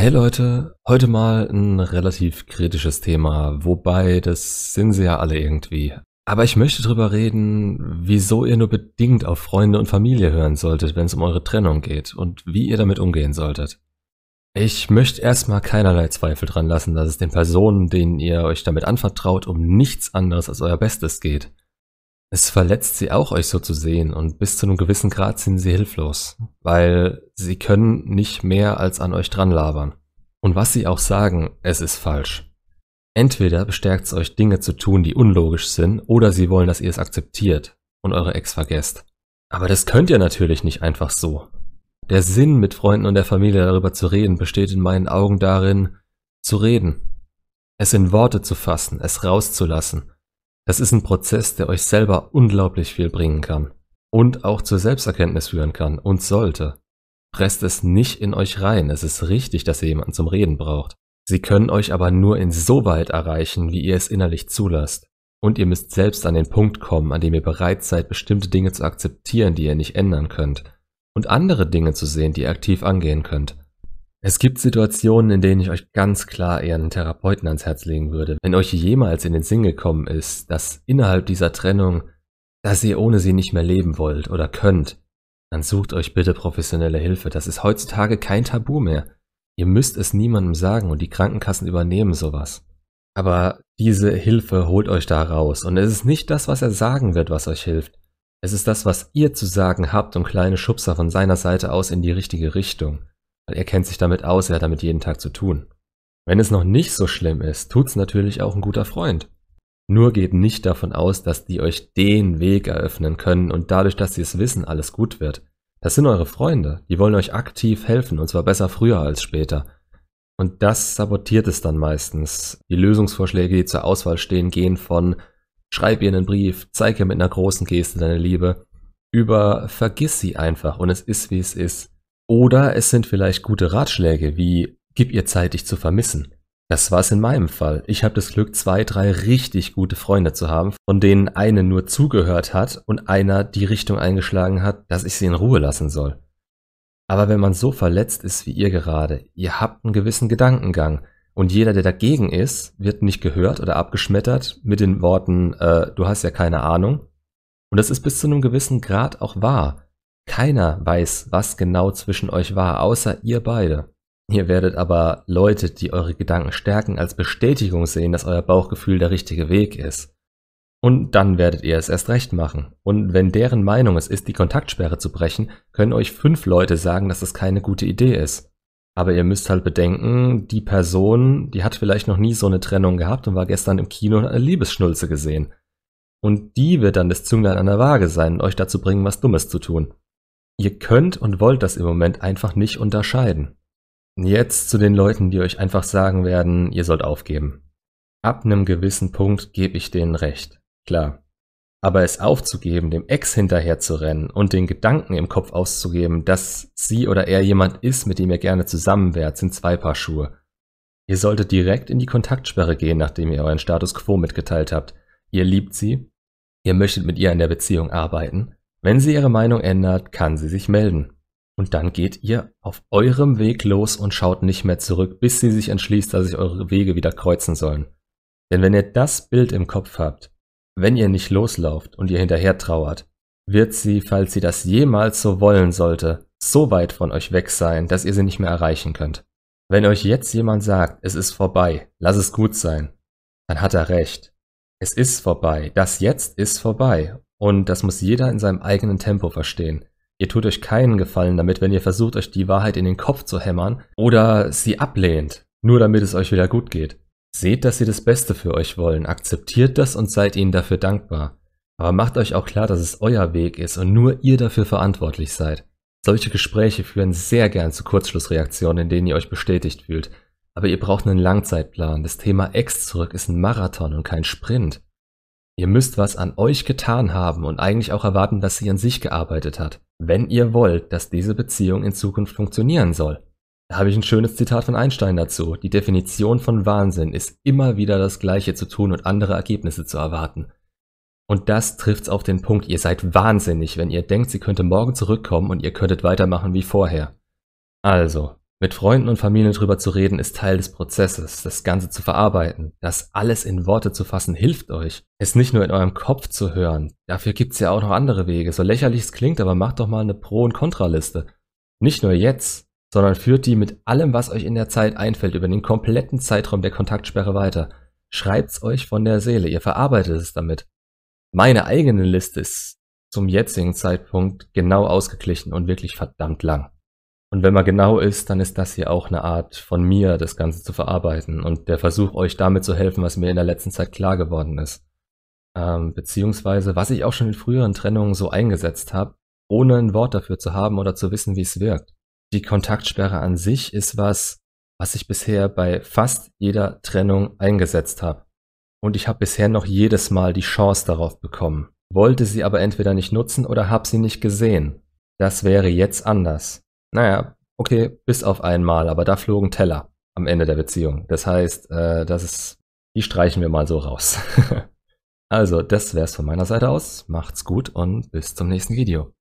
Hey Leute, heute mal ein relativ kritisches Thema, wobei das sind sie ja alle irgendwie. Aber ich möchte drüber reden, wieso ihr nur bedingt auf Freunde und Familie hören solltet, wenn es um eure Trennung geht und wie ihr damit umgehen solltet. Ich möchte erstmal keinerlei Zweifel dran lassen, dass es den Personen, denen ihr euch damit anvertraut, um nichts anderes als euer Bestes geht. Es verletzt sie auch, euch so zu sehen, und bis zu einem gewissen Grad sind sie hilflos, weil sie können nicht mehr als an euch dran labern. Und was sie auch sagen, es ist falsch. Entweder bestärkt es euch Dinge zu tun, die unlogisch sind, oder sie wollen, dass ihr es akzeptiert und eure Ex vergesst. Aber das könnt ihr natürlich nicht einfach so. Der Sinn, mit Freunden und der Familie darüber zu reden, besteht in meinen Augen darin, zu reden. Es in Worte zu fassen, es rauszulassen das ist ein Prozess, der euch selber unglaublich viel bringen kann und auch zur Selbsterkenntnis führen kann und sollte. Presst es nicht in euch rein. Es ist richtig, dass ihr jemanden zum Reden braucht. Sie können euch aber nur insoweit erreichen, wie ihr es innerlich zulasst. Und ihr müsst selbst an den Punkt kommen, an dem ihr bereit seid, bestimmte Dinge zu akzeptieren, die ihr nicht ändern könnt. Und andere Dinge zu sehen, die ihr aktiv angehen könnt. Es gibt Situationen, in denen ich euch ganz klar eher einen Therapeuten ans Herz legen würde. Wenn euch jemals in den Sinn gekommen ist, dass innerhalb dieser Trennung, dass ihr ohne sie nicht mehr leben wollt oder könnt, dann sucht euch bitte professionelle Hilfe. Das ist heutzutage kein Tabu mehr. Ihr müsst es niemandem sagen und die Krankenkassen übernehmen sowas. Aber diese Hilfe holt euch da raus und es ist nicht das, was er sagen wird, was euch hilft. Es ist das, was ihr zu sagen habt und kleine Schubser von seiner Seite aus in die richtige Richtung er kennt sich damit aus, er hat damit jeden Tag zu tun. Wenn es noch nicht so schlimm ist, tut's natürlich auch ein guter Freund. Nur geht nicht davon aus, dass die euch den Weg eröffnen können und dadurch, dass sie es wissen, alles gut wird. Das sind eure Freunde, die wollen euch aktiv helfen und zwar besser früher als später. Und das sabotiert es dann meistens. Die Lösungsvorschläge, die zur Auswahl stehen, gehen von schreib ihr einen Brief, zeig ihr mit einer großen Geste deine Liebe, über vergiss sie einfach und es ist wie es ist. Oder es sind vielleicht gute Ratschläge wie gib ihr Zeit, dich zu vermissen. Das war es in meinem Fall. Ich habe das Glück, zwei, drei richtig gute Freunde zu haben, von denen eine nur zugehört hat und einer die Richtung eingeschlagen hat, dass ich sie in Ruhe lassen soll. Aber wenn man so verletzt ist wie ihr gerade, ihr habt einen gewissen Gedankengang und jeder, der dagegen ist, wird nicht gehört oder abgeschmettert mit den Worten, äh, du hast ja keine Ahnung. Und das ist bis zu einem gewissen Grad auch wahr. Keiner weiß, was genau zwischen euch war, außer ihr beide. Ihr werdet aber Leute, die eure Gedanken stärken, als Bestätigung sehen, dass euer Bauchgefühl der richtige Weg ist. Und dann werdet ihr es erst recht machen. Und wenn deren Meinung es ist, die Kontaktsperre zu brechen, können euch fünf Leute sagen, dass das keine gute Idee ist. Aber ihr müsst halt bedenken, die Person, die hat vielleicht noch nie so eine Trennung gehabt und war gestern im Kino und hat eine Liebesschnulze gesehen. Und die wird dann das Zünglein an der Waage sein, euch dazu bringen, was Dummes zu tun. Ihr könnt und wollt das im Moment einfach nicht unterscheiden. Jetzt zu den Leuten, die euch einfach sagen werden, ihr sollt aufgeben. Ab einem gewissen Punkt gebe ich denen recht, klar. Aber es aufzugeben, dem Ex hinterher zu rennen und den Gedanken im Kopf auszugeben, dass sie oder er jemand ist, mit dem ihr gerne zusammen wärt, sind zwei Paar Schuhe. Ihr solltet direkt in die Kontaktsperre gehen, nachdem ihr euren Status quo mitgeteilt habt. Ihr liebt sie, ihr möchtet mit ihr in der Beziehung arbeiten, wenn sie ihre Meinung ändert, kann sie sich melden. Und dann geht ihr auf eurem Weg los und schaut nicht mehr zurück, bis sie sich entschließt, dass sich eure Wege wieder kreuzen sollen. Denn wenn ihr das Bild im Kopf habt, wenn ihr nicht loslauft und ihr hinterher trauert, wird sie, falls sie das jemals so wollen sollte, so weit von euch weg sein, dass ihr sie nicht mehr erreichen könnt. Wenn euch jetzt jemand sagt, es ist vorbei, lass es gut sein, dann hat er recht. Es ist vorbei, das jetzt ist vorbei und das muss jeder in seinem eigenen Tempo verstehen. Ihr tut euch keinen Gefallen damit, wenn ihr versucht, euch die Wahrheit in den Kopf zu hämmern oder sie ablehnt, nur damit es euch wieder gut geht. Seht, dass sie das Beste für euch wollen, akzeptiert das und seid ihnen dafür dankbar. Aber macht euch auch klar, dass es euer Weg ist und nur ihr dafür verantwortlich seid. Solche Gespräche führen sehr gern zu Kurzschlussreaktionen, in denen ihr euch bestätigt fühlt. Aber ihr braucht einen Langzeitplan. Das Thema Ex zurück ist ein Marathon und kein Sprint. Ihr müsst was an euch getan haben und eigentlich auch erwarten, dass sie an sich gearbeitet hat, wenn ihr wollt, dass diese Beziehung in Zukunft funktionieren soll. Da habe ich ein schönes Zitat von Einstein dazu. Die Definition von Wahnsinn ist immer wieder das Gleiche zu tun und andere Ergebnisse zu erwarten. Und das trifft's auf den Punkt. Ihr seid wahnsinnig, wenn ihr denkt, sie könnte morgen zurückkommen und ihr könntet weitermachen wie vorher. Also, Mit Freunden und Familien drüber zu reden ist Teil des Prozesses, das Ganze zu verarbeiten. Das alles in Worte zu fassen hilft euch. Es nicht nur in eurem Kopf zu hören. Dafür gibt's ja auch noch andere Wege. So lächerlich es klingt, aber macht doch mal eine Pro- und Kontraliste. Nicht nur jetzt, sondern führt die mit allem, was euch in der Zeit einfällt, über den kompletten Zeitraum der Kontaktsperre weiter. Schreibt's euch von der Seele. Ihr verarbeitet es damit. Meine eigene Liste ist zum jetzigen Zeitpunkt genau ausgeglichen und wirklich verdammt lang. Und wenn man genau ist, dann ist das hier auch eine Art von mir, das Ganze zu verarbeiten und der Versuch, euch damit zu helfen, was mir in der letzten Zeit klar geworden ist. Ähm, beziehungsweise, was ich auch schon in früheren Trennungen so eingesetzt habe, ohne ein Wort dafür zu haben oder zu wissen, wie es wirkt. Die Kontaktsperre an sich ist was, was ich bisher bei fast jeder Trennung eingesetzt habe. Und ich habe bisher noch jedes Mal die Chance darauf bekommen. Wollte sie aber entweder nicht nutzen oder habe sie nicht gesehen. Das wäre jetzt anders. Naja, okay, bis auf einmal, aber da flogen Teller am Ende der Beziehung. Das heißt, äh, das ist, die streichen wir mal so raus. also, das wär's von meiner Seite aus. Macht's gut und bis zum nächsten Video.